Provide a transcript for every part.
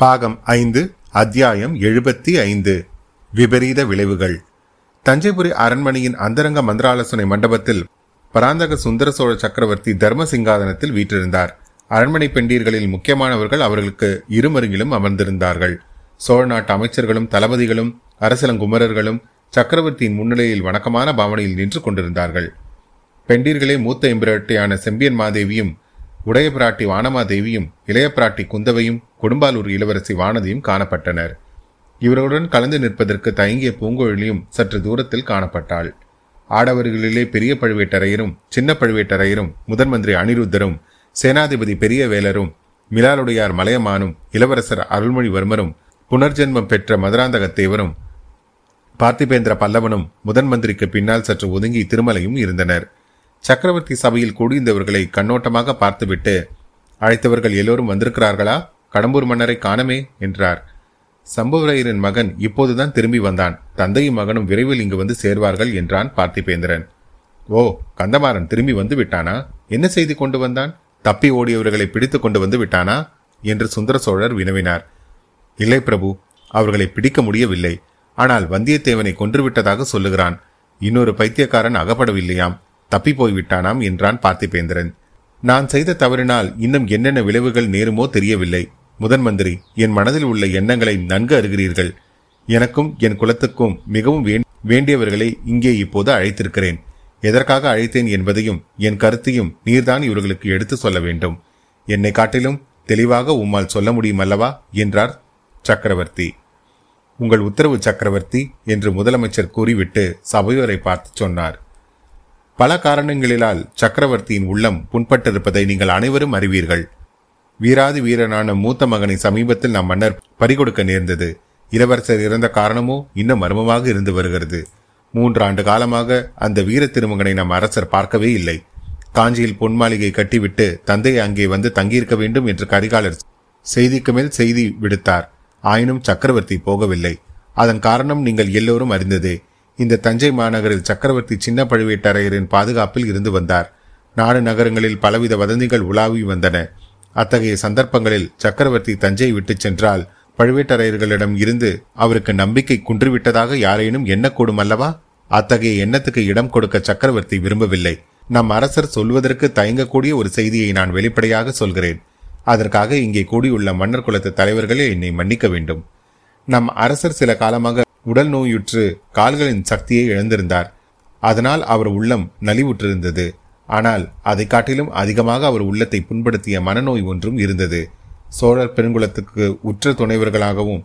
பாகம் ஐந்து அத்தியாயம் எழுபத்தி ஐந்து. விபரீத விளைவுகள். தஞ்சைபுரி அரண்மனையின் அந்தரங்க மந்திராலோசனை மண்டபத்தில் பராந்தக சுந்தர சோழ சக்கரவர்த்தி தர்ம சிங்காதனத்தில் வீற்றிருந்தார். அரண்மனை பெண்டீர்களில் முக்கியமானவர்கள் அவர்களுக்கு இருமருங்கிலும் அமர்ந்திருந்தார்கள். சோழ நாட்டு அமைச்சர்களும் தளபதிகளும் அரசலங்குமரர்களும் சக்கரவர்த்தியின் முன்னிலையில் வணக்கமான பாவனையில் நின்று கொண்டிருந்தார்கள். பெண்டீர்களே மூத்த எம்பிரட்டியான செம்பியன் மாதேவியும் உடைய பிராட்டி வானமாதேவியும் இளைய பிராட்டி குந்தவையும் கொடும்பாலூர் இளவரசி வானதியும் காணப்பட்டனர். இவர்களுடன் கலந்து நிற்பதற்கு தயங்கிய பூங்கோழியும் சற்று தூரத்தில் காணப்பட்டாள். ஆடவர்களிலே பெரிய பழுவேட்டரையரும் சின்ன பழுவேட்டரையரும் முதன் மந்திரி அனிருத்தரும் சேனாதிபதி பெரிய வேலரும் மிலாலுடையார் மலையமானும் இளவரசர் அருள்மொழிவர்மரும் புனர்ஜென்மம் பெற்ற மதுராந்தகத்தேவரும் பார்த்திபேந்திர பல்லவனும் முதன் மந்திரிக்கு பின்னால் சற்று ஒதுங்கி திருமலையும் இருந்தனர். சக்கரவர்த்தி சபையில் கூடியிருந்தவர்களை கண்ணோட்டமாக பார்த்துவிட்டு அழைத்தவர்கள் எல்லோரும் வந்திருக்கிறார்களா? கடம்பூர் மன்னரை காணமே என்றார். சம்புவரையரின் மகன் இப்போதுதான் திரும்பி வந்தான். தந்தையும் மகனும் விரைவில் இங்கு வந்து சேர்வார்கள் என்றான் பார்த்திபேந்திரன். ஓ கந்தமாறன் திரும்பி வந்து விட்டானா? என்ன செய்து கொண்டு வந்தான்? தப்பி ஓடியவர்களை பிடித்து கொண்டு வந்து விட்டானா? என்று சுந்தர சோழர் வினவினார். இல்லை பிரபு அவர்களை பிடிக்க முடியவில்லை. ஆனால் வந்தியத்தேவனை கொன்றுவிட்டதாக சொல்லுகிறான். இன்னொரு பைத்தியக்காரன் அகப்படவில்லையாம். தப்பிப்போய் போய்விட்டானாம் என்றான் பார்த்திபேந்திரன். நான் செய்த தவறினால் இன்னும் என்னென்ன விளைவுகள் நேருமோ தெரியவில்லை. முதன் மந்திரி என் மனதில் உள்ள எண்ணங்களை நன்கு அறிகிறீர்கள் எனக்கும் என் குலத்துக்கும் மிகவும் வேண்டியவர்களை இங்கே இப்போது அழைத்திருக்கிறேன். எதற்காக அழைத்தேன் என்பதையும் என் கருத்தையும் நீர்தான் இவர்களுக்கு எடுத்து சொல்ல வேண்டும். என்னை காட்டிலும் தெளிவாக உம்மால் சொல்ல முடியும் அல்லவா என்றார் சக்கரவர்த்தி. உங்கள் உத்தரவு சக்கரவர்த்தி என்று முதலமைச்சர் கூறிவிட்டு சபையோரை பார்த்து சொன்னார். பல காரணங்களிலால் சக்கரவர்த்தியின் உள்ளம் புண்பட்டிருப்பதை நீங்கள் அனைவரும் அறிவீர்கள். வீராதி வீரனான மூத்த மகனை சமீபத்தில் நம் மன்னர் பறிகொடுக்க நேர்ந்தது. இளவரசர் இறந்த காரணமோ இன்னும் மர்மமாக இருந்து வருகிறது. மூன்று ஆண்டு காலமாக அந்த வீர திருமகனை நம் அரசர் பார்க்கவே இல்லை. காஞ்சியில் பொன் மாளிகை கட்டிவிட்டு தந்தை அங்கே வந்து தங்கியிருக்க வேண்டும் என்று கரிகாலர் செய்திக்கு மேல் செய்தி விடுத்தார். ஆயினும் சக்கரவர்த்தி போகவில்லை. அதன் காரணம் நீங்கள் எல்லோரும் அறிந்ததே. இந்த தஞ்சை மாநகரில் சக்கரவர்த்தி சின்ன பழுவேட்டரையரின் பாதுகாப்பில் இருந்து வந்தார். நாடு நகரங்களில் பலவித வதந்திகள் உலாவி வந்தன. அத்தகைய சந்தர்ப்பங்களில் சக்கரவர்த்தி தஞ்சை விட்டுச் சென்றால் பழுவேட்டரையர்களிடம் இருந்து அவருக்கு நம்பிக்கை குன்றுவிட்டதாக யாரேனும் எண்ணக்கூடும் அல்லவா? அத்தகைய எண்ணத்துக்கு இடம் கொடுக்க சக்கரவர்த்தி விரும்பவில்லை. நம் அரசர் சொல்வதற்கு தயங்கக்கூடிய ஒரு செய்தியை நான் வெளிப்படையாக சொல்கிறேன். அதற்காக இங்கே கூடியுள்ள மன்னர் குலத்து தலைவர்களே என்னை மன்னிக்க வேண்டும். நம் அரசர் சில காலமாக உடல் நோயுற்று கால்களின் சக்தியை இழந்திருந்தார். அதனால் அவர் உள்ளம் நலிவுற்றிருந்தது. ஆனால் அதை காட்டிலும் அதிகமாக அவர் உள்ளத்தை புண்படுத்திய மனநோய் ஒன்றும் இருந்தது. சோழர் பெருங்குலத்துக்கு உற்ற துணைவர்களாகவும்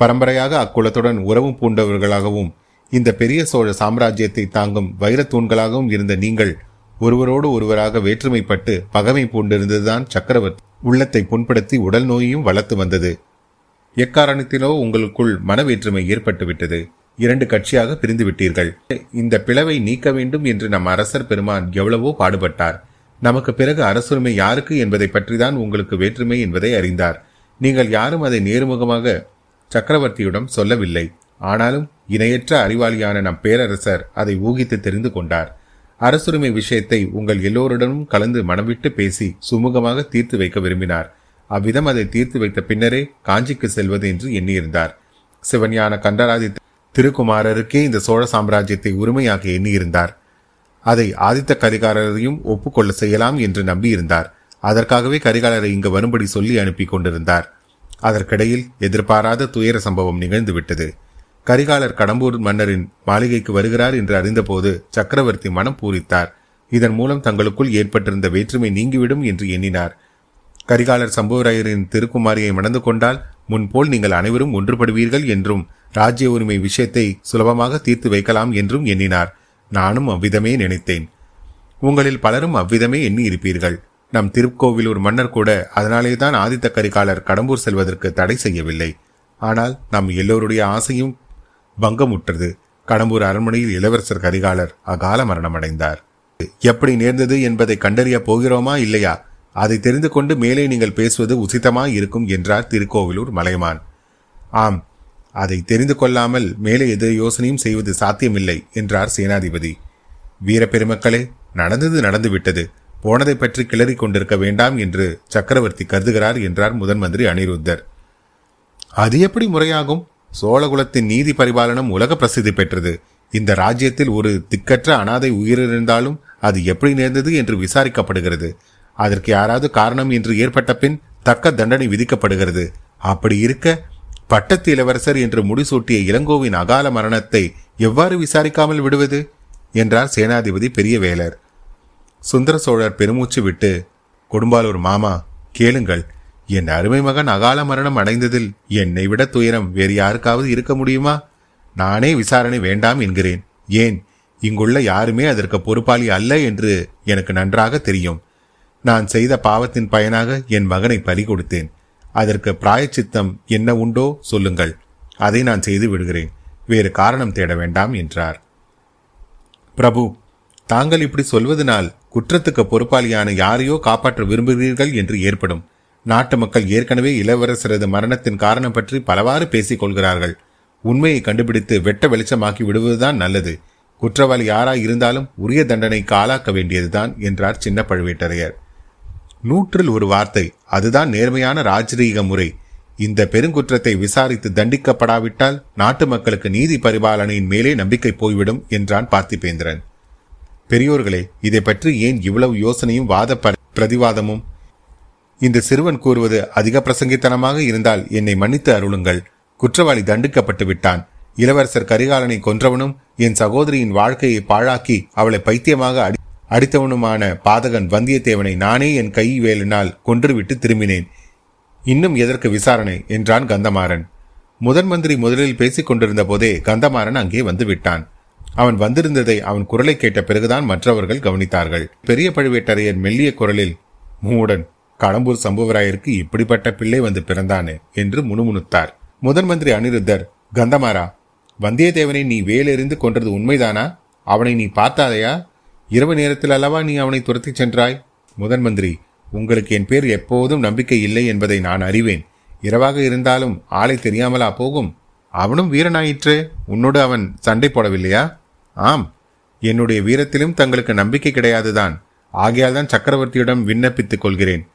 பரம்பரையாக அக்குலத்துடன் உறவும் பூண்டவர்களாகவும் இந்த பெரிய சோழ சாம்ராஜ்யத்தை தாங்கும் வைரத்தூண்களாகவும் இருந்த நீங்கள் ஒருவரோடு ஒருவராக வேற்றுமைப்பட்டு பகமை பூண்டிருந்ததுதான் சக்கரவர்த்தி. உள்ளத்தை புண்படுத்தி உடல் நோயையும் வளர்த்து வந்தது. எக்காரணத்திலோ உங்களுக்குள் மனவேற்றுமை ஏற்பட்டுவிட்டது. இரண்டு கட்சியாக பிரிந்து விட்டீர்கள் இந்த பிளவை நீக்க வேண்டும் என்று நம் அரசர் பெருமான் எவ்வளவோ பாடுபட்டார். நமக்கு பிறகு அரசுரிமை யாருக்கு என்பதை பற்றிதான் உங்களுக்கு வேற்றுமை என்பதை அறிந்தார். நீங்கள் யாரும் அதை நேர்முகமாக சக்கரவர்த்தியிடம் சொல்லவில்லை. ஆனாலும் இணையற்ற அறிவாளியான நம் பேரரசர் அதை ஊகித்து தெரிந்து கொண்டார். அரசுரிமை விஷயத்தை உங்கள் எல்லோருடனும் கலந்து மனவிட்டு பேசி சுமூகமாக தீர்த்து வைக்க விரும்பினார். அவ்விதம் அதை தீர்த்து வைத்த பின்னரே காஞ்சிக்கு செல்வது என்று எண்ணியிருந்தார். சிவஞான கண்டராதி திருக்குமாரருக்கே இந்த சோழ சாம்ராஜ்யத்தை உரிமையாக எண்ணியிருந்தார். அதை ஆதித்த கரிகாலரையும் ஒப்புக்கொள்ள செய்யலாம் என்று நம்பியிருந்தார். அதற்காகவே கரிகாலரை இங்கு வரும்படி சொல்லி அனுப்பி கொண்டிருந்தார். அதற்கிடையில் எதிர்பாராத துயர சம்பவம் நிகழ்ந்துவிட்டது. கரிகாலர் கடம்பூர் மன்னரின் மாளிகைக்கு வருகிறார் என்று அறிந்தபோது சக்கரவர்த்தி மனம் பூரித்தார். இதன் மூலம் தங்களுக்குள் ஏற்பட்டிருந்த வேற்றுமை நீங்கிவிடும் என்று எண்ணினார். கரிகாலர் சம்புவராயரின் திருக்குமாரியை மணந்து கொண்டால் முன்போல் நீங்கள் அனைவரும் ஒன்றுபடுவீர்கள் என்றும் ராஜ்ய உரிமை விஷயத்தை சுலபமாக தீர்த்து வைக்கலாம் என்றும் எண்ணினார். நானும் அவ்விதமே நினைத்தேன். உங்களில் பலரும் அவ்விதமே எண்ணி இருப்பீர்கள் நம் திருக்கோவிலூர் மன்னர் கூட அதனாலேதான் ஆதித்த கரிகாலர் கடம்பூர் செல்வதற்கு தடை செய்யவில்லை. ஆனால் நம் எல்லோருடைய ஆசையும் பங்கமுற்றது. கடம்பூர் அரண்மனையில் இளவரசர் கரிகாலர் அகால மரணமடைந்தார். எப்படி நேர்ந்தது என்பதை கண்டறிய போகிறோமா இல்லையா? அதை தெரிந்து கொண்டு மேலே நீங்கள் பேசுவது உசிதமாய் இருக்கும் என்றார் திருக்கோவிலூர் மலையமான் ஆம் அதை தெரிந்து கொள்ளாமல் மேலே எது யோசனையும் செய்வது சாத்தியமில்லை என்றார் சேனாதிபதி. வீரப்பெருமக்களே நடந்தது நடந்துவிட்டது. போனதை பற்றி கிளறி கொண்டிருக்க வேண்டாம் என்று சக்கரவர்த்தி கருதுகிறார் என்றார் முதன் மந்திரி அனிருத்தர். அது எப்படி முறையாகும்? சோழகுலத்தின் நீதி பரிபாலனம் உலக பிரசித்தி பெற்றது. இந்த ராஜ்யத்தில் ஒரு திக்கற்ற அனாதை உயிரிழந்தாலும் அது எப்படி நேர்ந்தது என்று விசாரிக்கப்படுகிறது. அதற்கு யாராவது காரணம் என்று ஏற்பட்ட பின் தக்க தண்டனை விதிக்கப்படுகிறது. அப்படி இருக்க பட்டத்து இளவரசர் என்று முடிசூட்டிய இளங்கோவின் அகால மரணத்தை எவ்வாறு விசாரிக்காமல் விடுவது? என்றார் சேனாதிபதி பெரிய வேலர் சுந்தர சோழர் பெருமூச்சு விட்டு கொடும்பாலூர் மாமா கேளுங்கள். என் அருமை மகன் அகால மரணம் அடைந்ததில் என்னை விட துயரம் வேறு யாருக்காவது இருக்க முடியுமா? நானே விசாரணை வேண்டாம் என்கிறேன். ஏன்? இங்குள்ள யாருமே அதற்கு பொறுப்பாளி அல்ல என்று எனக்கு நன்றாக தெரியும். நான் செய்த பாவத்தின் பயனாக என் மகனை பலி கொடுத்தேன். அதற்கு பிராயச்சித்தம் என்ன உண்டோ சொல்லுங்கள். அதை நான் செய்து விடுகிறேன். வேறு காரணம் தேட வேண்டாம் என்றார். பிரபு தாங்கள் இப்படி சொல்வதனால் குற்றத்துக்கு பொறுப்பாளியான யாரையோ காப்பாற்ற விரும்புகிறீர்கள் என்று ஏற்படும். நாட்டு மக்கள் ஏற்கனவே இளவரசரது மரணத்தின் காரணம் பற்றி பலவாறு பேசிக் கொள்கிறார்கள். உண்மையை கண்டுபிடித்து வெட்ட வெளிச்சமாக்கி விடுவதுதான் நல்லது. குற்றவாளி யாராய் இருந்தாலும் உரிய தண்டனைக்கு ஆளாக்க வேண்டியதுதான் என்றார் சின்ன பழுவேட்டரையர். நூற்றில் ஒரு வார்த்தை. அதுதான் நேர்மையான ராஜரீக முறை. இந்த பெருங்குற்றத்தை விசாரித்து தண்டிக்கப்படாவிட்டால் நாட்டு மக்களுக்கு நீதி பரிபாலனையின் மேலே நம்பிக்கை போய்விடும் என்றான் பார்த்திபேந்திரன். பெரியோர்களே இதை பற்றி ஏன் இவ்வளவு யோசனையும் வாத பிரதிவாதமும்? இந்த சிறுவன் கூறுவது அதிக பிரசங்கித்தனமாக இருந்தால் என்னை மன்னித்து அருளுங்கள். குற்றவாளி தண்டிக்கப்பட்டு விட்டான். இளவரசர் கரிகாலனை கொன்றவனும் என் சகோதரியின் வாழ்க்கையை பாழாக்கி அவளை பைத்தியமாக அடி அடித்தவனுமான பாதகன் வந்தியத்தேவனை நானே என் கை வேலினால் கொன்றுவிட்டு திரும்பினேன். இன்னும் எதற்கு விசாரணை? என்றான் கந்தமாறன். முதன் மந்திரி முதலில் பேசிக் கொண்டிருந்த போதே கந்தமாறன் அங்கே வந்து விட்டான். அவன் வந்திருந்ததை அவன் குரலை கேட்ட பிறகுதான் மற்றவர்கள் கவனித்தார்கள். பெரிய பழுவேட்டரையர் மெல்லிய குரலில் மூடன் கடம்பூர் சம்புவராயருக்கு இப்படிப்பட்ட பிள்ளை வந்து பிறந்தானே? என்று முணுமுணுத்தார். முதன் மந்திரி அனிருத்தர் கந்தமாரா வந்தியத்தேவனை நீ வேலெறிந்து கொன்றது உண்மைதானா? அவனை நீ பார்த்தாதையா? இரவு நேரத்தில் அல்லவா நீ அவனை துரத்தி சென்றாய்? முதன் மந்திரி உங்களுக்கு என் பேர் எப்போதும் நம்பிக்கை இல்லை என்பதை நான் அறிவேன். இரவாக இருந்தாலும் ஆளை தெரியாமலா போகும்? அவனும் வீரனாயிற்று. உன்னோடு அவன் சண்டை போடவில்லையா? ஆம். என்னுடைய வீரத்திலும் தங்களுக்கு நம்பிக்கை கிடையாதுதான். ஆகையால் தான் சக்கரவர்த்தியிடம் விண்ணப்பித்துக் கொள்கிறேன்.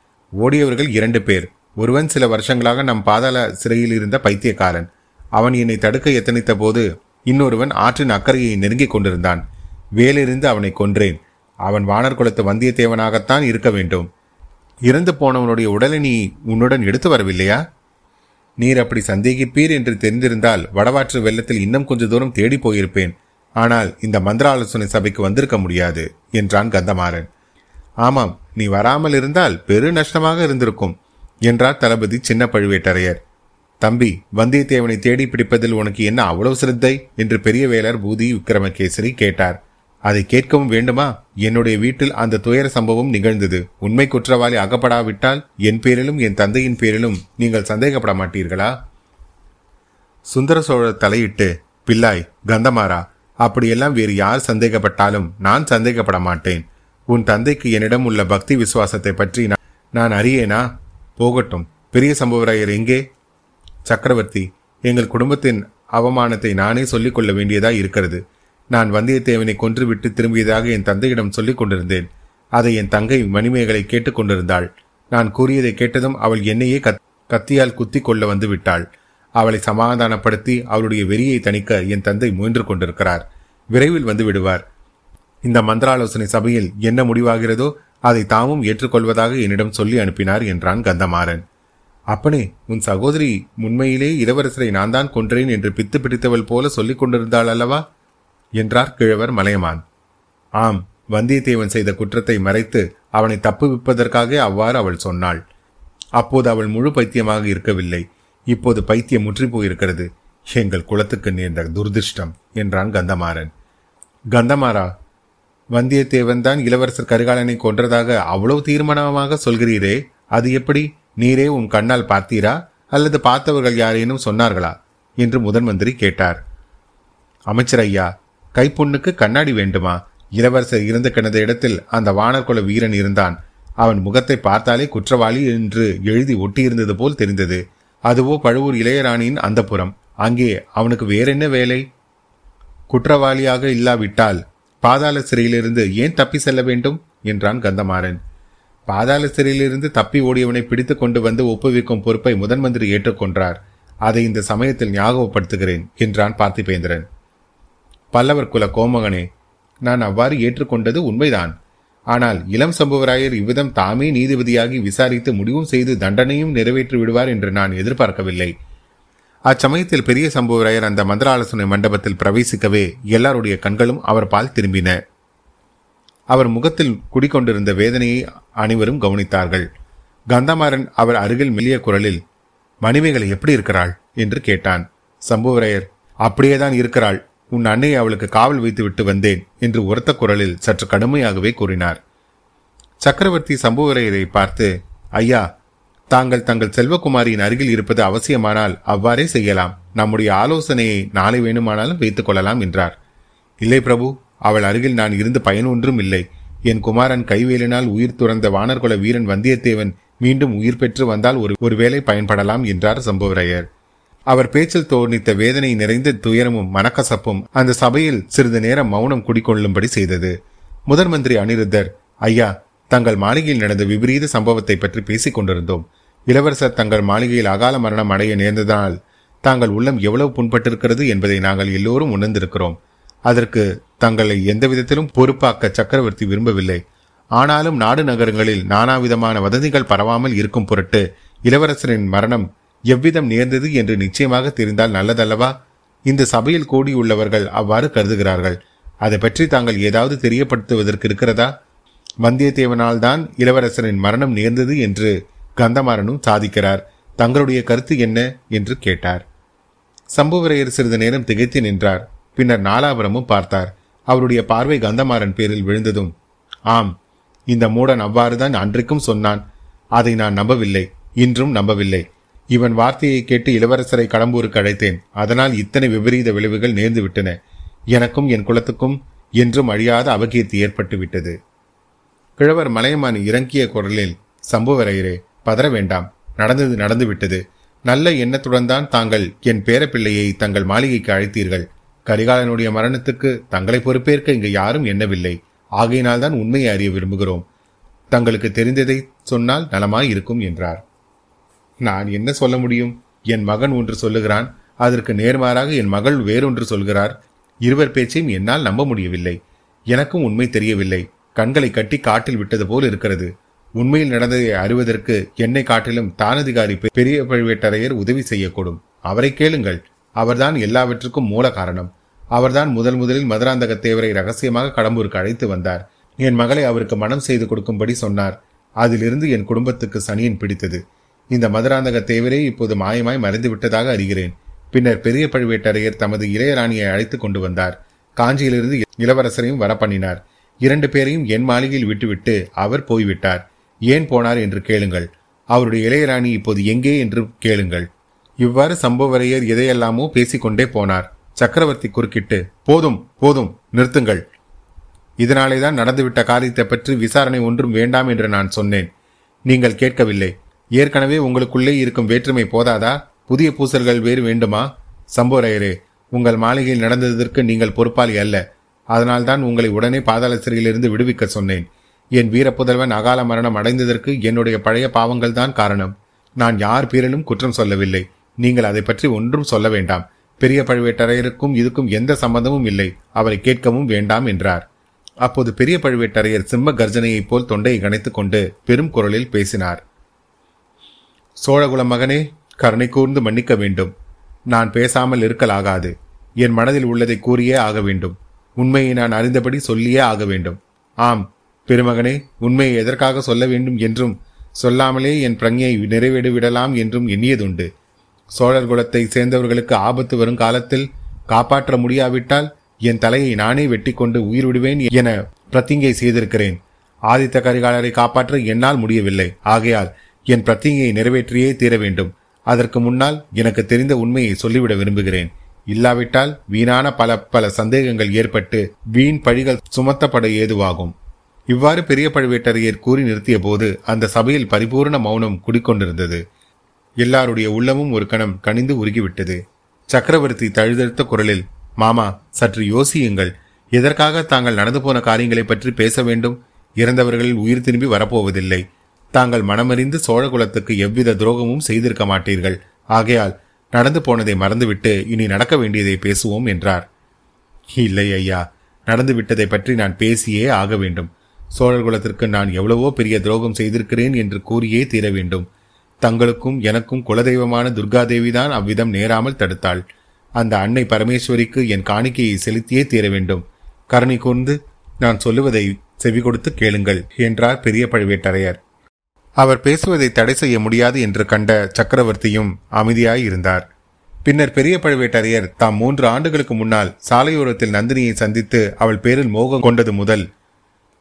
ஓடியவர்கள் இரண்டு பேர். ஒருவன் சில வருஷங்களாக நம் பாதாள சிறையில் இருந்த பைத்தியக்காரன். அவன் என்னை தடுக்க எத்தனித்த போது இன்னொருவன் ஆற்றின் அக்கறையை நெருங்கிக் கொண்டிருந்தான். வேலிருந்து அவனை கொன்றேன். அவன் வானர் குலத்து வந்தியத்தேவனாகத்தான் இருக்க வேண்டும். இறந்து போனவனுடைய உடலை நீ உன்னுடன் எடுத்து வரவில்லையா? நீர் அப்படி சந்தேகிப்பீர் என்று தெரிந்திருந்தால் வடவாற்று வெள்ளத்தில் இன்னும் கொஞ்ச தூரம் தேடி போயிருப்பேன். ஆனால் இந்த மந்திர ஆலோசனை சபைக்கு வந்திருக்க முடியாது என்றான் கந்தமாறன். ஆமாம் நீ வராமல் இருந்தால் பெரு நஷ்டமாக இருந்திருக்கும் என்றார் தளபதி சின்ன பழுவேட்டரையர். தம்பி வந்தியத்தேவனை தேடி பிடிப்பதில் உனக்கு என்ன அவ்வளவு சிரத்தை? என்று பெரிய வேலர் பூதி விக்ரமகேசரி கேட்டார். அதை கேட்கவும் வேண்டுமா? என்னுடைய வீட்டில் அந்த துயர சம்பவம் நிகழ்ந்தது. உண்மை குற்றவாளி அகப்படாவிட்டால் என் பேரிலும் என் தந்தையின் பேரிலும் நீங்கள் சந்தேகப்பட மாட்டீர்களா? சுந்தர சோழர் தலையிட்டு பிள்ளாய் கந்தமாரா அப்படியெல்லாம் வேறு யார் சந்தேகப்பட்டாலும் நான் சந்தேகப்பட மாட்டேன். உன் தந்தைக்கு என்னிடம் உள்ள பக்தி விசுவாசத்தை பற்றி நான் அறியேனா? போகட்டும். பெரிய சம்பவராயர் எங்கே? சக்கரவர்த்தி எங்கள் குடும்பத்தின் அவமானத்தை நானே சொல்லிக்கொள்ள வேண்டியதாக வேண்டியதா இருக்கிறது. நான் வந்தியத்தேவனை கொன்றுவிட்டு திரும்பியதாக என் தந்தையிடம் சொல்லிக் கொண்டிருந்தேன். அதை என் தங்கை மணிமேகலை கேட்டுக்கொண்டிருந்தாள் நான் கூறியதை கேட்டதும் அவள் என்னையே கத் கத்தியால் குத்தி கொள்ள வந்து விட்டாள். அவளை சமாதானப்படுத்தி அவளுடைய வெறியை தணிக்க என் தந்தை முயன்று கொண்டிருக்கிறார். விரைவில் வந்து விடுவார். இந்த மந்திராலோசனை சபையில் என்ன முடிவாகிறதோ அதை தாமும் ஏற்றுக்கொள்வதாக என்னிடம் சொல்லி அனுப்பினார் என்றான் கந்தமாறன். அப்பனே உன் சகோதரி உண்மையிலே இளவரசரை நான் தான் கொன்றேன் என்று பித்து பிடித்தவள் போல சொல்லிக் கொண்டிருந்தாள் அல்லவா? என்றார் கிழவர் மலையமான். ஆம் வந்தியத்தேவன் செய்த குற்றத்தை மறைத்து அவனை தப்புவிப்பதற்காக அவ்வாறு அவள் சொன்னாள். அப்போது அவள் முழு பைத்தியமாக இருக்கவில்லை. இப்போது பைத்தியம் முற்றி போயிருக்கிறது. எங்கள் குலத்துக்கு நேர்ந்த துர்திருஷ்டம் என்றான் கந்தமாறன். கந்தமாரா வந்தியத்தேவன் தான் இளவரசர் கரிகாலனை கொன்றதாக அவ்வளவு தீர்மானமாக சொல்கிறீரே. அது எப்படி? நீரே உன் கண்ணால் பார்த்தீரா? அல்லது பார்த்தவர்கள் யாரேனும் சொன்னார்களா? என்று முதன் மந்திரி கேட்டார். அமைச்சர் ஐயா கைப்புண்ணுக்கு கண்ணாடி வேண்டுமா? இளவரசர் இருந்து கிடந்த இடத்தில் அந்த வானர்குல வீரன் இருந்தான். அவன் முகத்தை பார்த்தாலே குற்றவாளி என்று எழுதி ஒட்டியிருந்தது போல் தெரிந்தது. அதுவோ பழுவூர் இளையராணியின் அந்த புறம் அங்கே அவனுக்கு வேறென்ன வேலை? குற்றவாளியாக இல்லாவிட்டால் பாதாள சிறையிலிருந்து ஏன் தப்பி செல்ல வேண்டும்? என்றான் கந்தமாறன். பாதாள சிறையிலிருந்து தப்பி ஓடியவனை பிடித்து கொண்டு வந்து ஒப்புவிக்கும் பொறுப்பை முதன் மந்திரி ஏற்றுக்கொண்டார் அதை இந்த சமயத்தில் ஞாபகப்படுத்துகிறேன் என்றான் பார்த்திபேந்திரன். பல்லவர் குல கோமகனே நான் அவ்வாறு ஏற்றுக்கொண்டது உண்மைதான். ஆனால் இளம் சம்புவராயர் இவ்விதம் தாமே நீதிபதியாகி விசாரித்து முடிவும் செய்து தண்டனையும் நிறைவேற்றி விடுவார் என்று நான் எதிர்பார்க்கவில்லை. அச்சமயத்தில் பெரிய சம்புவராயர் அந்த மந்திர ஆலோசனை மண்டபத்தில் பிரவேசிக்கவே எல்லாருடைய கண்களும் அவர் பால் திரும்பின. அவர் முகத்தில் குடிக்கொண்டிருந்த வேதனையை அனைவரும் கவனித்தார்கள். கந்தமாறன் அவர் அருகில் மெல்லிய குரலில் மணிமேகலை எப்படி இருக்கிறாள்? என்று கேட்டான். சம்புவரையர் அப்படியேதான் இருக்கிறாள். உன் அன்னையை அவளுக்கு காவல் வைத்து விட்டு வந்தேன் என்று உரத்த குரலில் சற்று கடுமையாகவே கூறினார். சக்கரவர்த்தி சம்புவரையரை பார்த்து ஐயா தாங்கள் தங்கள் செல்வகுமாரியின் அருகில் இருப்பது அவசியமானால் அவ்வாறே செய்யலாம். நம்முடைய ஆலோசனையை நாளை வேணுமானாலும் வைத்துக் கொள்ளலாம் என்றார். இல்லை பிரபு அவள் அருகில் நான் இருந்து பயனொன்றும் இல்லை. என் குமாரன் கைவேலினால் உயிர் துறந்த வானர்குல வீரன் வந்தியத்தேவன் மீண்டும் உயிர் பெற்று வந்தால் ஒரு ஒருவேளை பயன்படலாம் என்றார் சம்புவரையர் அவர் பேச்சில் தோணித்த வேதனை நிறைந்த துயரமும் மனக்கசப்பும் அந்த சபையில் சிறிது நேரம் மௌனம் குடிக்கொள்ளும்படி செய்தது. முதன் மந்திரி அனிருத்தர் ஐயா தங்கள் மாளிகையில் நடந்த விபரீத சம்பவத்தை பற்றி பேசிக் கொண்டிருந்தோம். இளவரசர் தங்கள் மாளிகையில் அகால மரணம் அடைய நேர்ந்ததனால் தாங்கள் உள்ளம் எவ்வளவு புண்பட்டிருக்கிறது என்பதை நாங்கள் எல்லோரும் உணர்ந்திருக்கிறோம். அதற்கு தங்களை எந்த விதத்திலும் பொறுப்பாக்க சக்கரவர்த்தி விரும்பவில்லை. ஆனாலும் நாடு நகரங்களில் நானாவிதமான வதந்திகள் பரவாமல் இருக்கும் பொருட்டு இளவரசரின் மரணம் எவ்விதம் நேர்ந்தது என்று நிச்சயமாக தெரிந்தால் நல்லதல்லவா? இந்த சபையில் கூடியுள்ளவர்கள் அவ்வாறு கருதுகிறார்கள். அதை பற்றி தாங்கள் ஏதாவது தெரியப்படுத்துவதற்கு இருக்கிறதா? வந்தியத்தேவனால் தான் இளவரசரின் மரணம் நேர்ந்தது என்று கந்தமாறனும் சாதிக்கிறார். தங்களுடைய கருத்து என்ன? என்று கேட்டார். சம்புவரையர் சிறிது நேரம் திகைத்து நின்றார். பின்னர் நாலாபுரமும் பார்த்தார். அவருடைய பார்வை கந்தமாறன் பேரில் விழுந்ததும் ஆம் இந்த மூடன் அவ்வாறுதான் அன்றைக்கும் சொன்னான். அதை நான் நம்பவில்லை. இன்றும் நம்பவில்லை. இவன் வார்த்தையை கேட்டு இளவரசரை கடம்பூருக்கு அழைத்தேன். அதனால் இத்தனை விபரீத விளைவுகள் நேர்ந்து விட்டன எனக்கும் என் குலத்துக்கும் என்றும் அழியாத அவகீர்த்தி ஏற்பட்டு விட்டது கிழவர் மலையமான் இறங்கிய குரலில் சம்புவரையரே பதற வேண்டாம். நடந்தது நடந்துவிட்டது. நல்ல எண்ணத்துடன் தான் தாங்கள் என் பேரப்பிள்ளையை தங்கள் மாளிகைக்கு அழைத்தீர்கள். கரிகாலனுடைய மரணத்துக்கு தங்களை பொறுப்பேற்க இங்கு யாரும் எண்ணவில்லை. ஆகையினால்தான் உண்மையை அறிய விரும்புகிறோம். தங்களுக்கு தெரிந்ததை சொன்னால் நலமாய் இருக்கும் என்றார். நான் என்ன சொல்ல முடியும்? என் மகன் ஒன்று சொல்லுகிறான். அதற்கு நேர்மாறாக என் மகள் வேறொன்று சொல்கிறார். இருவர் பேச்சையும் என்னால் நம்ப முடியவில்லை. எனக்கும் உண்மை தெரியவில்லை. கண்களை கட்டி காட்டில் விட்டது போல் இருக்கிறது. உண்மையில் நடந்ததை அறிவதற்கு என்னை காட்டிலும் தானதிகாரி பெரிய பழுவேட்டரையர் உதவி செய்யக்கூடும். அவரை கேளுங்கள். அவர்தான் எல்லாவற்றுக்கும் மூல காரணம். அவர்தான் முதல் முதலில் மதுராந்தக தேவரை ரகசியமாக கடம்பூருக்கு அழைத்து வந்தார். என் மகளை அவருக்கு மனம் செய்து கொடுக்கும்படி சொன்னார். அதிலிருந்து என் குடும்பத்துக்கு சனியன் பிடித்தது. இந்த மதுராந்தக தேவரே இப்போது மாயமாய் மறைந்து விட்டதாக அறிகிறேன். பின்னர் பெரிய பழுவேட்டரையர் தமது இளையராணியை அழைத்து கொண்டு வந்தார். காஞ்சியிலிருந்து இளவரசரையும் வரப்பண்ணினார். இரண்டு பேரையும் என் மாளிகையில் விட்டுவிட்டு அவர் போய்விட்டார். ஏன் போனார் என்று கேளுங்கள். அவருடைய இளையராணி இப்போது எங்கே என்று கேளுங்கள். இவ்வாறு சம்பவரையர் எதையெல்லாமோ பேசிக்கொண்டே போனார். சக்கரவர்த்தி குறுக்கிட்டு போதும் போதும் நிறுத்துங்கள். இதனாலேதான் நடந்துவிட்ட காரியத்தை பற்றி விசாரணை ஒன்றும் வேண்டாம் என்று நான் சொன்னேன். நீங்கள் கேட்கவில்லை. ஏற்கனவே உங்களுக்குள்ளே இருக்கும் வேற்றுமை போதாதா? புதிய பூசல்கள் வேறு வேண்டுமா? சம்போரையரே உங்கள் மாளிகையில் நடந்ததற்கு நீங்கள் பொறுப்பாளி அல்ல. அதனால்தான் உங்களை உடனே பாதாள சிறையிலிருந்து விடுவிக்க சொன்னேன். என் வீரப்புதல்வன் அகால மரணம் அடைந்ததற்கு என்னுடைய பழைய பாவங்கள் தான் காரணம். நான் யார் பேரிலும் குற்றம் சொல்லவில்லை. நீங்கள் அதை பற்றி ஒன்றும் சொல்ல வேண்டாம். பெரிய பழுவேட்டரையருக்கும் இதுக்கும் எந்த சம்பந்தமும் இல்லை. அவரை கேட்கவும் வேண்டாம் என்றார். அப்போது பெரிய பழுவேட்டரையர் சிம்ம கர்ஜனையைப் போல் தொண்டையை கணைத்துக் கொண்டு பெரும் குரலில் பேசினார். சோழகுல மகனே கருணை கூர்ந்து மன்னிக்க வேண்டும். நான் பேசாமல் இருக்கலாகாது. என் மனதில் உள்ளதை கூறியே ஆக வேண்டும். உண்மையை நான் அறிந்தபடி சொல்லியே ஆக வேண்டும். ஆம் பெருமகனே உண்மையை எதற்காக சொல்ல வேண்டும் என்றும் சொல்லாமலே என் பிரங்கையை நிறைவேடு விடலாம் என்றும் எண்ணியதுண்டு. சோழர் குலத்தை சேர்ந்தவர்களுக்கு ஆபத்து வரும் காலத்தில் காப்பாற்ற முடியாவிட்டால் என் தலையை நானே வெட்டி கொண்டு உயிர் விடுவேன் என பிரத்திங்கை செய்திருக்கிறேன். ஆதித்த கரிகாலரை காப்பாற்ற என்னால் முடியவில்லை. ஆகையால் என் பிரத்திங்கையை நிறைவேற்றியே தீர வேண்டும். அதற்கு முன்னால் எனக்கு தெரிந்த உண்மையை சொல்லிவிட விரும்புகிறேன். இல்லாவிட்டால் வீணான பல பல சந்தேகங்கள் ஏற்பட்டு வீண் பழிகள் சுமத்தப்பட ஏதுவாகும். இவ்வாறு பெரிய பழுவேட்டரையர் கூறி நிறுத்திய போது அந்த சபையில் பரிபூர்ண மௌனம் குடிக்கொண்டிருந்தது. எல்லாருடைய உள்ளமும் ஒரு கணம் கனிந்து உருகிவிட்டது. சக்கரவர்த்தி தழுதழுத்த குரலில் மாமா சற்று யோசியுங்கள். எதற்காக தாங்கள் நடந்து போன காரியங்களை பற்றி பேச வேண்டும்? இறந்தவர்களில் உயிர் திரும்பி வரப்போவதில்லை. தாங்கள் மனமறிந்து சோழகுலத்துக்கு எவ்வித துரோகமும் செய்திருக்க மாட்டீர்கள். ஆகையால் நடந்து போனதை மறந்துவிட்டு இனி நடக்க வேண்டியதை பேசுவோம் என்றார். இல்லை ஐயா நடந்து விட்டதை பற்றி நான் பேசியே ஆக வேண்டும். சோழர்குலத்திற்கு நான் எவ்வளவோ பெரிய துரோகம் செய்திருக்கிறேன் என்று கூறியே தீர வேண்டும். தங்களுக்கும் எனக்கும் குலதெய்வமான துர்காதேவிதான் அவ்விதம் நேராமல் தடுத்தாள். அந்த அன்னை பரமேஸ்வரிக்கு என் காணிக்கையை செலுத்தியே தீர வேண்டும். கருணை கூர்ந்து நான் சொல்லுவதை செவி கொடுத்து கேளுங்கள் என்றார் பெரிய பழுவேட்டரையர். அவர் பேசுவதை தடை செய்ய முடியாது என்று கண்ட சக்கரவர்த்தியும் அமைதியாயிருந்தார். பின்னர் பெரிய பழுவேட்டரையர் தாம் மூன்று ஆண்டுகளுக்கு முன்னால் சாலையோரத்தில் நந்தினியை சந்தித்து அவள் பேரில் மோகம் கொண்டது முதல்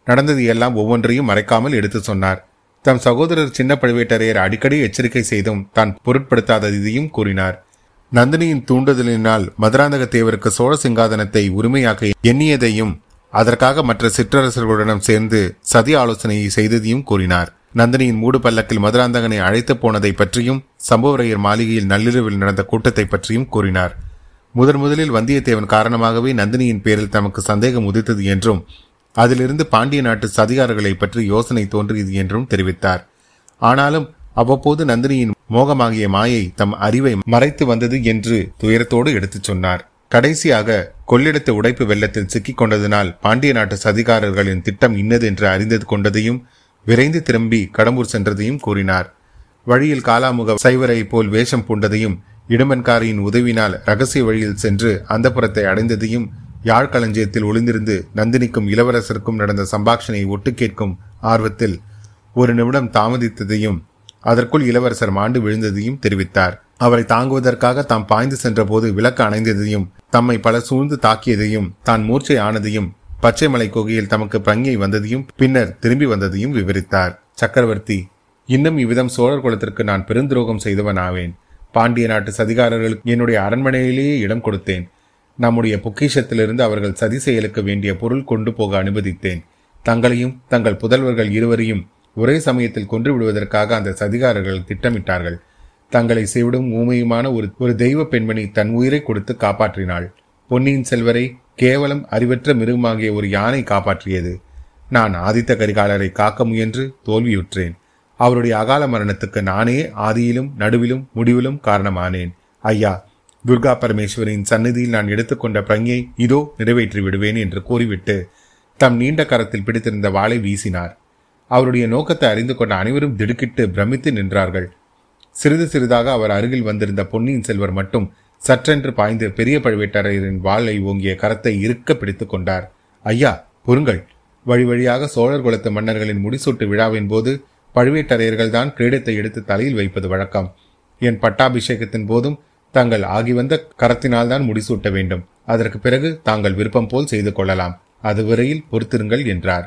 நடந்தது எல்லாம் ஒவ்வொன்றையும் மறைக்காமல் எடுத்து சொன்னார். தம் சகோதரர் சின்ன பழுவேட்டரையர் அடிக்கடி எச்சரிக்கை செய்தும் தான் பொருட்படுத்தாததையும் கூறினார். நந்தினியின் தூண்டுதலினால் மதுராந்தக தேவருக்கு சோழ சிங்காதனத்தை உரிமையாக்க எண்ணியதையும் அதற்காக மற்ற சிற்றரசர்களுடன் சேர்ந்து சதி ஆலோசனையை செய்ததையும் கூறினார். நந்தினியின் மூடு பல்லக்கில் மதுராந்தகனை அழைத்து போனதை பற்றியும் சம்புவரையர் மாளிகையில் நள்ளிரவில் நடந்த கூட்டத்தை பற்றியும் கூறினார். முதன் முதலில் வந்தியத்தேவன் காரணமாகவே நந்தினியின் பேரில் தமக்கு சந்தேகம் உதித்தது என்றும் அதிலிருந்து பாண்டிய நாட்டு சதிகாரர்களை பற்றி யோசனை தோன்றியது என்றும் தெரிவித்தார். ஆனாலும் அவ்வப்போது நந்தினியின் மோகமாகிய மாயை தம் அறிவை மறைத்து வந்தது என்று துயரத்தோடு எடுத்துச் சொன்னார். கடைசியாக கொள்ளிடத்து உடைப்பு வெள்ளத்தில் சிக்கிக் கொண்டதனால் பாண்டிய நாட்டு சதிகாரர்களின் திட்டம் இன்னது என்று அறிந்தது கொண்டதையும் விரைந்து திரும்பி கடம்பூர் சென்றதையும் கூறினார். வழியில் காலாமுக சைவரை போல் வேஷம் பூண்டதையும் இடுமன்காரியின் உதவினால் ரகசிய வழியில் சென்று அந்த புறத்தை அடைந்ததையும் யாழ்களஞ்சியத்தில் ஒளிந்திருந்து நந்தினிக்கும் இளவரசருக்கும் நடந்த சம்பாஷணையை ஒட்டு கேட்கும் ஆர்வத்தில் ஒரு நிமிடம் தாமதித்ததையும் அதற்குள் இளவரசர் மாண்டு விழுந்ததையும் தெரிவித்தார். அவரை தாங்குவதற்காக தாம் பாய்ந்து சென்றபோது விளக்கு அணைந்ததையும் தம்மை பல சூழ்ந்து தாக்கியதையும் தான் மூர்ச்சை ஆனதையும் பச்சைமலை குகையில் தமக்கு பங்கை வந்ததையும் பின்னர் திரும்பி வந்ததையும் விவரித்தார். சக்கரவர்த்தி இன்னும் இவ்விதம் சோழர் குலத்திற்கு நான் பெருந்துரோகம் செய்தவன் ஆவேன் பாண்டிய நாட்டு சதிகாரர்களுக்கு என்னுடைய அரண்மனையிலேயே இடம் கொடுத்தேன். நம்முடைய பொக்கிஷத்திலிருந்து அவர்கள் சதி செயலுக்கு வேண்டிய பொருள் கொண்டு போக அனுமதித்தேன். தங்களையும் தங்கள் புதல்வர்கள் இருவரையும் ஒரே சமயத்தில் கொன்று விடுவதற்காக அந்த சதிகாரர்கள் திட்டமிட்டார்கள். தங்களை செய்விடும் ஊமையுமான ஒரு ஒரு தெய்வ பெண்மணி தன் உயிரை கொடுத்து காப்பாற்றினாள். பொன்னியின் செல்வரை கேவலம் அறிவற்ற மிருகமாகிய ஒரு யானை காப்பாற்றியது. நான் ஆதித்த கரிகாலரை காக்க முயன்று தோல்வியுற்றேன். அவருடைய அகால மரணத்துக்கு நானே ஆதியிலும் நடுவிலும் முடிவிலும் காரணமானேன். ஐயா துர்கா பரமேஸ்வரின் சந்நிதியில் நான் எடுத்துக்கொண்ட பிரங்கை இதோ நிறைவேற்றி விடுவேன் என்று கூறிவிட்டு தம் நீண்ட கரத்தில் பிடித்திருந்த வாளை வீசினார். அவருடைய நோக்கத்தை அறிந்து கொண்ட அனைவரும் திடுக்கிட்டு பிரமித்து நின்றார்கள். சிறிது சிறிதாக அவர் அருகில் வந்திருந்த பொன்னியின் செல்வர் மட்டும் சற்றென்று பாய்ந்து பெரிய பழுவேட்டரையரின் வாளை ஓங்கிய கரத்தை இருக்க பிடித்துக் கொண்டார். ஐயா பொருங்கள் வழி வழியாக சோழர் குலத்து மன்னர்களின் முடிசூட்டு விழாவின் போது பழுவேட்டரையர்கள் தான் கிரீடத்தை எடுத்து தலையில் வைப்பது வழக்கம். என் பட்டாபிஷேகத்தின் போதும் தாங்கள் ஆகி வந்த கரத்தினால்தான் முடிசூட்ட வேண்டும். அதற்கு பிறகு தாங்கள் விருப்பம் போல் செய்து கொள்ளலாம். அதுவரையில் பொறுத்திருங்கள் என்றார்.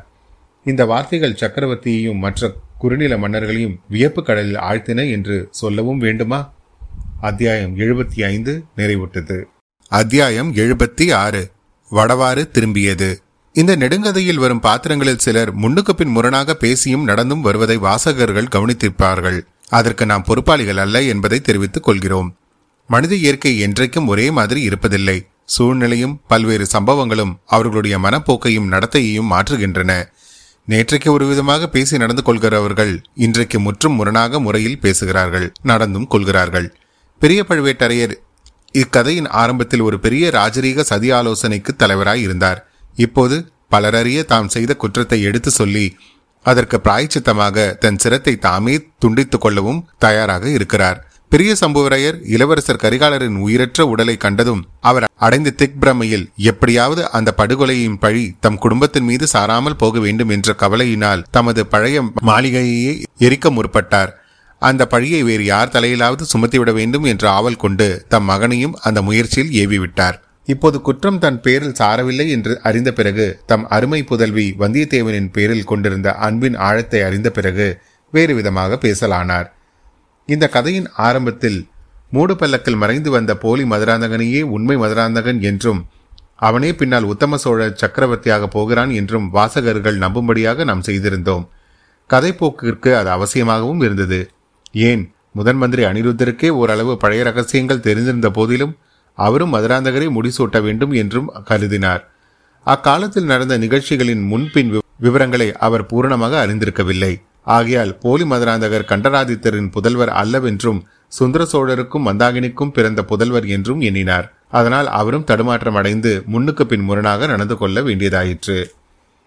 இந்த வார்த்தைகள் சக்கரவர்த்தியையும் மற்ற குறுநில மன்னர்களையும் வியப்பு கடலில் ஆழ்த்தின என்று சொல்லவும் வேண்டுமா? அத்தியாயம் எழுபத்தி ஐந்து நிறைவுற்றது. அத்தியாயம் எழுபத்தி ஆறு. வடவாறு திரும்பியது. இந்த நெடுங்கதையில் வரும் பாத்திரங்களில் சிலர் முன்னுக்கு பின் முரணாக பேசியும் நடந்தும் வருவதை வாசகர்கள் கவனித்திருப்பார்கள். அதற்கு நாம் பொறுப்பாளிகள் அல்ல என்பதை தெரிவித்துக் கொள்கிறோம். மனித இயற்கை என்றைக்கும் ஒரே மாதிரி இருப்பதில்லை. சூழ்நிலையும் பல்வேறு சம்பவங்களும் அவர்களுடைய மனப்போக்கையும் நடத்தையையும் மாற்றுகின்றன. நேற்றைக்கு ஒரு விதமாக பேசி நடந்து கொள்கிறவர்கள் இன்றைக்கு முற்றும் முரணாக முறையில் பேசுகிறார்கள் நடந்தும் கொள்கிறார்கள். பெரிய பழுவேட்டரையர் இக்கதையின் ஆரம்பத்தில் ஒரு பெரிய ராஜரீக சதி ஆலோசனைக்கு தலைவராய் இருந்தார். இப்போது பலரறிய தாம் செய்த குற்றத்தை எடுத்து சொல்லி அதற்கு பிராய்ச்சித்தமாக தன் சிரத்தை தாமே துண்டித்துக் கொள்ளவும் தயாராக இருக்கிறார். பெரிய சம்புவரையர் இளவரசர் கரிகாலரின் உயிரற்ற உடலை கண்டதும் அவர் அடைந்த திக் பிரமையில் எப்படியாவது அந்த படுகொலையின் பழி தம் குடும்பத்தின் மீது சாராமல் போக வேண்டும் என்ற கவலையினால் தமது பழைய மாளிகையே எரிக்க முற்பட்டார். அந்த பழியை வேறு யார் தலையிலாவது சுமத்திவிட வேண்டும் என்ற ஆவல் கொண்டு தம் மகனையும் அந்த முயற்சியில் ஏவிவிட்டார். இப்போது குற்றம் தன் பேரில் சாரவில்லை என்று அறிந்த பிறகு தம் அருமை புதல்வி வந்தியத்தேவனின் பேரில் கொண்டிருந்த அன்பின் ஆழத்தை அறிந்த பிறகு வேறு விதமாக பேசலானார். இந்த கதையின் ஆரம்பத்தில் மூடு பல்லக்கில் மறைந்து வந்த போலி மதுராந்தகனையே உண்மை மதுராந்தகன் என்றும் அவனே பின்னால் உத்தம சோழ சக்கரவர்த்தியாக போகிறான் என்றும் வாசகர்கள் நம்பும்படியாக நாம் செய்திருந்தோம். கதைப்போக்கிற்கு அது அவசியமாகவும் இருந்தது. ஏன்? முதன் மந்திரி அனிருத்தருக்கே ஓரளவு பழைய ரகசியங்கள் தெரிந்திருந்த போதிலும் அவரும் மதுராந்தகரை முடிசூட்ட வேண்டும் என்றும் கருதினார். அக்காலத்தில் நடந்த நிகழ்ச்சிகளின் முன்பின் விவரங்களை அவர் பூரணமாக அறிந்திருக்கவில்லை. ஆகையால் போலி மதுராந்தகர் கண்டராதித்தரின் புதல்வர் அல்லவென்றும் சுந்தர சோழருக்கும் மந்தாகினிக்கும் பிறந்த புதல்வர் என்றும் எண்ணினார். அதனால் அவரும் தடுமாற்றம் அடைந்து முன்னுக்கு பின் முரணாக நடந்து கொள்ள வேண்டியதாயிற்று.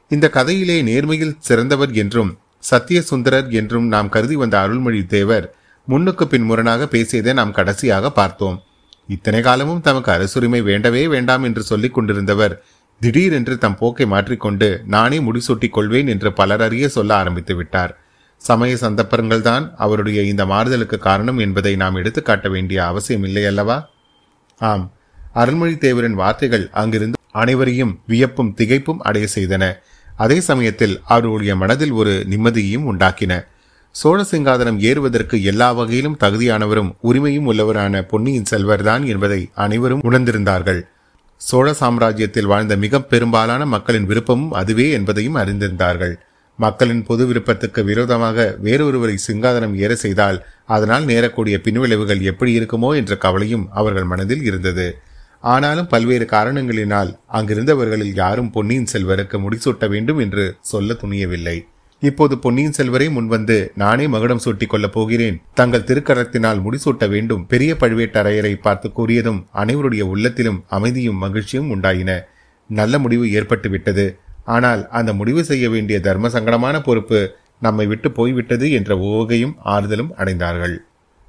இந்த கதையிலே நேர்மையில் சிறந்தவர் என்றும் சத்தியசுந்தரர் என்றும் நாம் கருதி வந்த அருள்மொழி தேவர் முன்னுக்கு பின் முரணாக பேசியதை நாம் கடைசியாக பார்த்தோம். இத்தனை காலமும் தமக்கு அரசுரிமை வேண்டவே வேண்டாம் என்று சொல்லிக் கொண்டிருந்தவர் திடீரென்று தம் போக்கை மாற்றிக்கொண்டு நானே முடிசூட்டிக் கொள்வேன் என்று பலர் அறிய சொல்ல ஆரம்பித்து விட்டார். சமய சந்தர்ப்பங்கள் தான் அவருடைய இந்த மாறுதலுக்கு காரணம் என்பதை நாம் எடுத்துக்காட்ட வேண்டிய அவசியம் இல்லை அல்லவா? ஆம். அருள்மொழி தேவரின் வார்த்தைகள் அங்கிருந்து அனைவரையும் வியப்பும் திகைப்பும் அடைய செய்தன. அதே சமயத்தில் அவருடைய மனதில் ஒரு நிம்மதியையும் உண்டாக்கின. சோழ சிங்காதனம் ஏறுவதற்கு எல்லா வகையிலும் தகுதியானவரும் உரிமையும் உள்ளவரான பொன்னியின் செல்வர்தான் என்பதை அனைவரும் உணர்ந்திருந்தார்கள். சோழ சாம்ராஜ்யத்தில் வாழ்ந்த மிக பெரும்பாலான மக்களின் விருப்பமும் அதுவே என்பதையும் அறிந்திருந்தார்கள். மக்களின் பொது விருப்பத்துக்கு விரோதமாக வேறொருவரை சிங்காதனம் ஏற செய்தால் அதனால் நேரக்கூடிய பின்விளைவுகள் எப்படி இருக்குமோ என்ற கவலையும் அவர்கள் மனதில் இருந்தது. ஆனாலும் பல்வேறு காரணங்களினால் அங்கிருந்தவர்களில் யாரும் பொன்னியின் செல்வருக்கு முடிசூட்ட வேண்டும் என்று சொல்ல துணியவில்லை. இப்போது பொன்னியின் செல்வரை முன்வந்து நானே மகுடம் சூட்டிக் கொள்ளப் போகிறேன். தங்கள் திருக்கரத்தினால் முடிசூட்ட வேண்டும் பெரிய பழுவேட்டரையரை பார்த்து கூறியதும் அனைவருடைய உள்ளத்திலும் அமைதியும் மகிழ்ச்சியும் உண்டாயின. நல்ல முடிவு ஏற்பட்டு விட்டது. ஆனால் அந்த முடிவு செய்ய வேண்டிய தர்ம சங்கடமான பொறுப்பு நம்மை விட்டு போய்விட்டது என்ற ஓகையும் ஆறுதலும் அடைந்தார்கள்.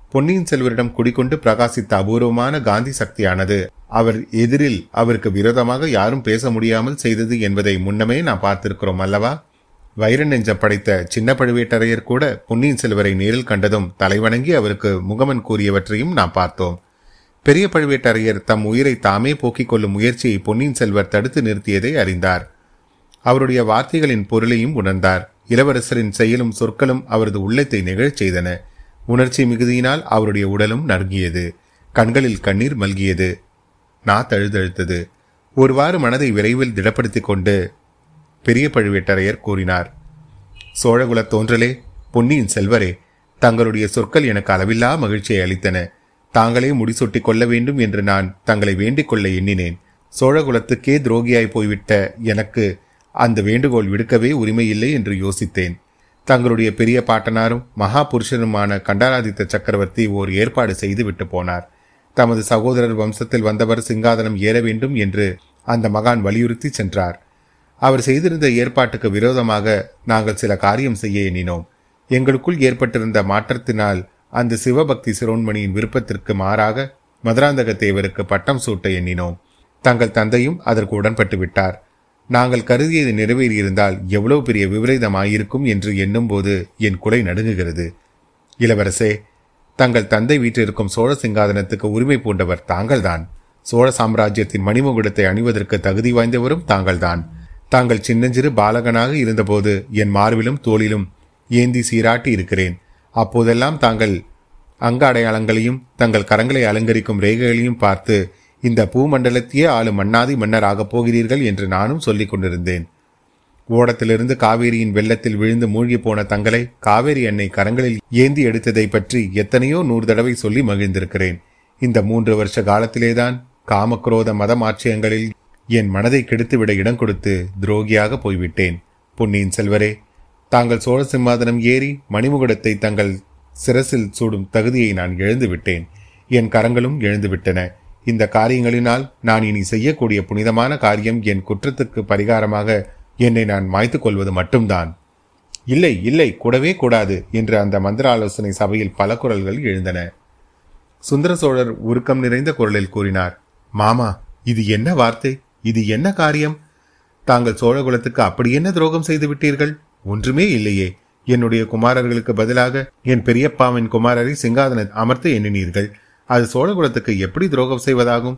பொன்னியின் செல்வரிடம் குடிக்கொண்டு பிரகாசித்த அபூர்வமான காந்தி சக்தியானது. அவர் எதிரில் அவருக்கு விரோதமாக யாரும் பேச முடியாமல் செய்தது என்பதை முன்னமே நாம் பார்த்திருக்கிறோம் அல்லவா? வைர நெஞ்சம் படைத்த சின்ன பழுவேட்டரையர் கூட பொன்னியின் செல்வரை நேரில் கண்டதும் தலைவணங்கி அவருக்கு முகமன் கூறியவற்றையும் நாம் பார்த்தோம். பெரிய பழுவேட்டரையர் தம் உயிரை தாமே போக்கிக் கொள்ளும் முயற்சியை பொன்னியின் செல்வர் தடுத்து நிறுத்தியதை அறிந்தார். அவருடைய வார்த்தைகளின் பொருளையும் உணர்ந்தார். இளவரசரின் செயலும் சொற்களும் அவரது உள்ளத்தை நிகழச் செய்தன. உணர்ச்சி மிகுதியினால் அவருடைய உடலும் நறுங்கியது. கண்களில் கண்ணீர் மல்கியது. நா தழுதழுத்தது ஒருவாறு மனதை விரைவில் திடப்படுத்திக் கொண்டு பெரிய பழுவேட்டரையர் கூறினார் சோழகுல தோன்றலே பொன்னியின் செல்வரே தங்களுடைய சொற்கள் எனக்கு அளவில்லா மகிழ்ச்சியை அளித்தன. தாங்களே முடிசூட்டிக் கொள்ள வேண்டும் என்று நான் தங்களை வேண்டிக் கொள்ள எண்ணினேன். சோழகுலத்துக்கே துரோகியாய் போய்விட்ட எனக்கு அந்த வேண்டுகோள் விடுக்கவே உரிமையில்லை என்று யோசித்தேன். தங்களுடைய பெரிய பாட்டனாரும் மகா புருஷனுமான கண்டாராதித்த சக்கரவர்த்தி ஓர் ஏற்பாடு செய்து விட்டு போனார். தமது சகோதரர் வம்சத்தில் வந்தவர் சிங்காதனம் ஏற வேண்டும் என்று அந்த மகான் வலியுறுத்தி சென்றார். அவர் செய்திருந்த ஏற்பாட்டுக்கு விரோதமாக நாங்கள் சில காரியம் செய்ய எண்ணினோம். எங்களுக்குள் ஏற்பட்டிருந்த மாற்றத்தினால் அந்த சிவபக்தி சிரோன்மணியின் விருப்பத்திற்கு மாறாக மதுராந்தக தேவருக்கு பட்டம் சூட்ட எண்ணினோம். தங்கள் தந்தையும் அதற்கு உடன்பட்டு விட்டார். நாங்கள் கருதியது நிறைவேறியிருந்தால் எவ்வளவு பெரிய விபரீதமாயிருக்கும் என்று எண்ணும்போது என் குலை நடுங்குகிறது. இளவரசே தங்கள் தந்தை வீட்டிற்கும் சோழ சிங்காதனத்துக்கு உரிமை பூண்டவர் தாங்கள்தான். சோழ சாம்ராஜ்யத்தின் மணிமுகுடத்தை அணிவதற்கு தகுதி வாய்ந்தவரும் தாங்கள்தான். தாங்கள் சின்னஞ்சிறு பாலகனாக இருந்தபோது என் மார்பிலும் தோளிலும் ஏந்தி சீராட்டி இருக்கிறேன். அப்போதெல்லாம் தாங்கள் அங்க அடையாளங்களையும் தங்கள் கரங்களை அலங்கரிக்கும் ரேகைகளையும் பார்த்து இந்த பூமண்டலத்தையே ஆளும் மன்னாதி மன்னர் ஆகப் போகிறீர்கள் என்று நானும் சொல்லிக் கொண்டிருந்தேன். ஓடத்திலிருந்து காவேரியின் வெள்ளத்தில் விழுந்து மூழ்கி போன தங்களை காவேரி அன்னை கரங்களில் ஏந்தி எடுத்ததை பற்றி எத்தனையோ நூறு தடவை சொல்லி மகிழ்ந்திருக்கிறேன். இந்த மூன்று வருஷ காலத்திலேதான் காமக்ரோத மத மாற்றியங்களில் என் மனதை கெடுத்துவிட இடம் கொடுத்து துரோகியாக போய்விட்டேன். பொன்னியின் செல்வரே தாங்கள் சோழ சிம்மாதனம் ஏறி மணிமுகுடத்தை தங்கள் சிரசில் சூடும் தகுதியை நான் எழுந்துவிட்டேன் என் கரங்களும் எழுந்துவிட்டன. இந்த காரியங்களினால் நான் இனி செய்யக்கூடிய புனிதமான காரியம் என் குற்றத்துக்கு பரிகாரமாக என்னை நான் மாய்த்து கொள்வது மட்டும்தான். இல்லை இல்லை கூடவே கூடாது என்று அந்த மந்திர ஆலோசனை சபையில் பல குரல்கள் எழுந்தன. சுந்தர சோழர் உருக்கம் நிறைந்த குரலில் கூறினார் மாமா இது என்ன வார்த்தை? இது என்ன காரியம்? தாங்கள் சோழகுலத்துக்கு அப்படி என்ன துரோகம் செய்து விட்டீர்கள்? ஒன்றுமே இல்லையே. என்னுடைய குமாரர்களுக்கு பதிலாக என் பெரியப்பாவின் குமாரரை சிங்காதன அமர்த்த எண்ணினீர்கள். அது சோழகுலத்துக்கு எப்படி துரோகம் செய்வதாகும்?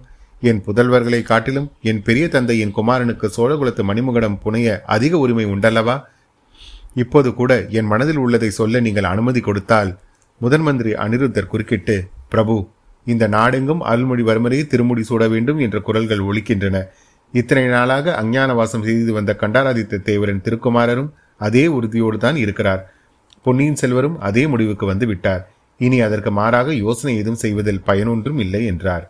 என் புதல்வர்களை காட்டிலும் என் பெரிய தந்தை என் குமாரனுக்கு சோழகுலத்து மணிமுகடம் புனைய அதிக உரிமை உண்டல்லவா? இப்போது கூட என் மனதில் உள்ளதை சொல்ல நீங்கள் அனுமதி கொடுத்தால் முதன் மந்திரி அனிருத்தர் குறுக்கிட்டு பிரபு இந்த நாடெங்கும் அருள்மொழிவர்மரையே திருமுடி சூட வேண்டும் என்ற குரல்கள் ஒழிக்கின்றன இத்தனை நாளாக அஞ்ஞானவாசம் செய்து வந்த கண்டாராதித்த தேவரின் திருக்குமாரரும் அதே உறுதியோடு தான் இருக்கிறார். பொன்னியின் செல்வரும் அதே முடிவுக்கு வந்து விட்டார். இனி அதற்கு மாறாக யோசனை எதுவும் செய்வதில் பயனொன்றும் இல்லை என்றார்.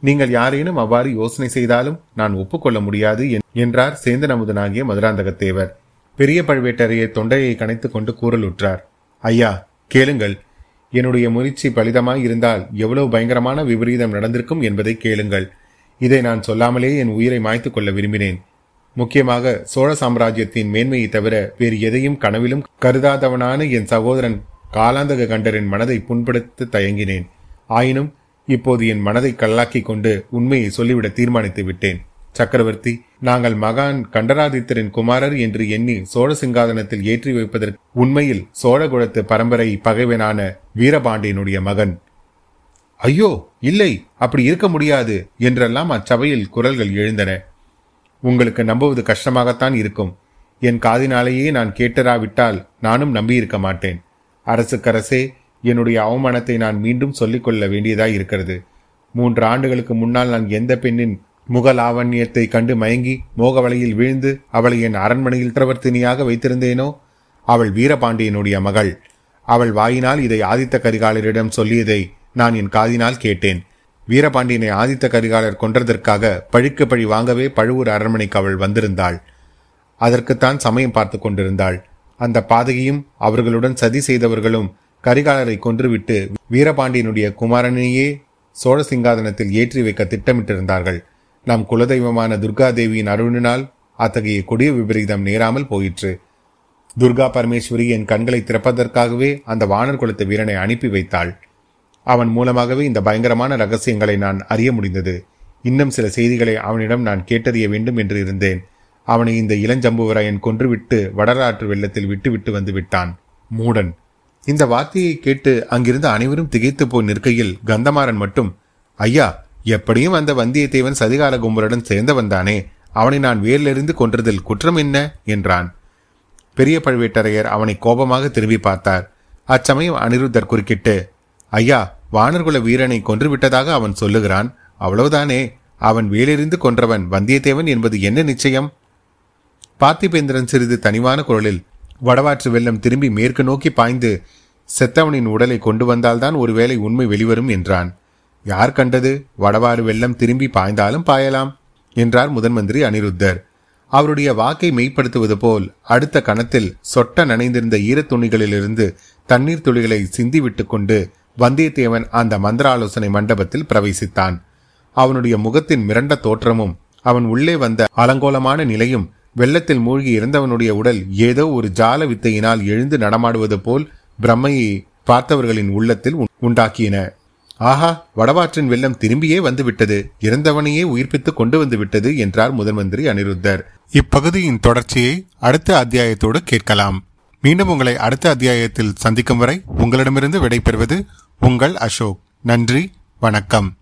நீங்கள் யாரேனும் அவ்வாறு யோசனை செய்தாலும் நான் ஒப்புக்கொள்ள முடியாது என்றார் சேந்தன் அமுதனாகிய மதுராந்தகத்தேவர். பெரிய பழுவேட்டரையை தொண்டையை கணைத்துக் கொண்டு கூறலுற்றார் ஐயா கேளுங்கள். என்னுடைய முயற்சி பலிதமாய் இருந்தால் எவ்வளவு பயங்கரமான விபரீதம் நடந்திருக்கும் என்பதை கேளுங்கள். இதை நான் சொல்லாமலே என் உயிரை மாய்த்துக் கொள்ள விரும்பினேன். முக்கியமாக சோழ சாம்ராஜ்யத்தின் மேன்மையை தவிர வேறு எதையும் கனவிலும் கருதாதவனான என் சகோதரன் காலாந்தக கண்டரின் மனதை புண்படுத்த தயங்கினேன். ஆயினும் இப்போது என் மனதை கல்லாக்கி கொண்டு உண்மையை சொல்லிவிட தீர்மானித்து விட்டேன். சக்கரவர்த்தி நாங்கள் மகான் கண்டராதித்தரின் குமாரர் என்று எண்ணி சோழ சிங்காதனத்தில் ஏற்றி வைப்பதற்கு உண்மையில் சோழகுலத்து பரம்பரை பகைவனான வீரபாண்டியனுடைய மகன். ஐயோ இல்லை அப்படி இருக்க முடியாது என்றெல்லாம் அச்சபையில் குரல்கள் எழுந்தன. உங்களுக்கு நம்புவது கஷ்டமாகத்தான் இருக்கும். என் காதினாலேயே நான் கேட்டராவிட்டால் நானும் நம்பியிருக்க மாட்டேன். அரசுக்கரசே என்னுடைய அவமானத்தை நான் மீண்டும் சொல்லிக்கொள்ள வேண்டியதாய் இருக்கிறது. மூன்று ஆண்டுகளுக்கு முன்னால் நான் எந்த பெண்ணின் முகலாவண்யத்தை கண்டு மயங்கி மோகவலையில் வீழ்ந்து அவளை என் அரண்மனையில் திரவர்த்தினியாக வைத்திருந்தேனோ? அவள் வீரபாண்டியனுடைய மகள். அவள் வாயினால் இதை ஆதித்த கரிகாலரிடம் சொல்லியதை நான் என் காதினால் கேட்டேன். வீரபாண்டியனை ஆதித்த கரிகாலர் கொன்றதற்காக பழிக்கு பழி வாங்கவே பழுவூர் அரண்மனைக்கு அவள் வந்திருந்தாள். அதற்குத்தான் சமயம் பார்த்து கொண்டிருந்தாள். அந்த பாதகியும் அவர்களுடன் சதி செய்தவர்களும் கரிகாலரை கொன்றுவிட்டு வீரபாண்டியனுடைய குமாரனையே சோழ சிங்காதனத்தில் ஏற்றி வைக்க திட்டமிட்டிருந்தார்கள். நம் குலதெய்வமான துர்கா தேவியின் அருணினால் அத்தகைய கொடிய விபரீதம் நேராமல் போயிற்று. துர்கா பரமேஸ்வரி என் கண்களை திறப்பதற்காகவே அந்த வானர் குலத்து வீரனை அனுப்பி வைத்தாள். அவன் மூலமாகவே இந்த பயங்கரமான ரகசியங்களை நான் அறிய முடிந்தது. இன்னும் சில செய்திகளை அவனிடம் நான் கேட்டறிய வேண்டும் என்று இருந்தேன். அவனை இந்த இளஞ்சம்புவராயன் கொன்றுவிட்டு வடராற்று வெள்ளத்தில் விட்டுவிட்டு வந்து விட்டான். மூடன். இந்த வார்த்தையை கேட்டு அங்கிருந்து அனைவரும் திகைத்து போய் நிற்கையில் கந்தமாறன் மட்டும் ஐயா எப்படியும் அந்த வந்தியத்தேவன் சதிகார கும்பலுடன் சேர்ந்தவன் தானே அவனை நான் வேரிலிருந்து கொன்றதில் குற்றம் என்ன? என்றான். பெரிய பழுவேட்டரையர் அவனை கோபமாக திரும்பி பார்த்தார். அச்சமயம் அனிருத்தர் குறுக்கிட்டு ஐயா வானர்குல வீரனை கொன்றுவிட்டதாக அவன் சொல்லுகிறான். அவ்வளவுதானே அவன் வேலிருந்து கொன்றவன் வந்தியத்தேவன் என்பது என்ன நிச்சயம்? பார்த்திபேந்திரன் சிறிது தனிவான குரலில் வடவாற்று வெள்ளம் திரும்பி மேற்கு நோக்கி பாய்ந்து செத்தவனின் உடலை கொண்டு வந்தால்தான் ஒருவேளை உண்மை வெளிவரும் என்றான். யார் கண்டது? வடவாறு வெள்ளம் திரும்பி பாய்ந்தாலும் பாயலாம் என்றார் முதன்மந்திரி அனிருத்தர். அவருடைய வாக்கை மெய்ப்படுத்துவது போல் அடுத்த கணத்தில் சொட்ட நனைந்திருந்த ஈரத் துணிகளிலிருந்து தண்ணீர் துளிகளை சிந்திவிட்டு கொண்டு வந்தியத்தேவன் அந்த மந்திர ஆலோசனை மண்டபத்தில் பிரவேசித்தான். அவனுடைய முகத்தின் மிரண்ட தோற்றமும் அவன் உள்ளே வந்த அலங்கோலமான நிலையும் வெள்ளத்தில் மூழ்கி இறந்தவனுடைய உடல் ஏதோ ஒரு ஜால வித்தையினால் எழுந்து நடமாடுவது போல் பிரம்மையை பார்த்தவர்களின் உள்ளத்தில் உண்டாக்கியன ஆஹா வடவாற்றின் வெள்ளம் திரும்பியே வந்துவிட்டது. இறந்தவனையே உயிர்ப்பித்து கொண்டு வந்து விட்டது என்றார் முதன்மந்திரி அனிருத்தர். இப்பகுதியின் தொடர்ச்சியை அடுத்த அத்தியாயத்தோடு கேட்கலாம். மீண்டும் உங்களை அடுத்த அத்தியாயத்தில் சந்திக்கும் வரை உங்களிடமிருந்து விடைபெறுவது உங்கள் அசோக். நன்றி வணக்கம்.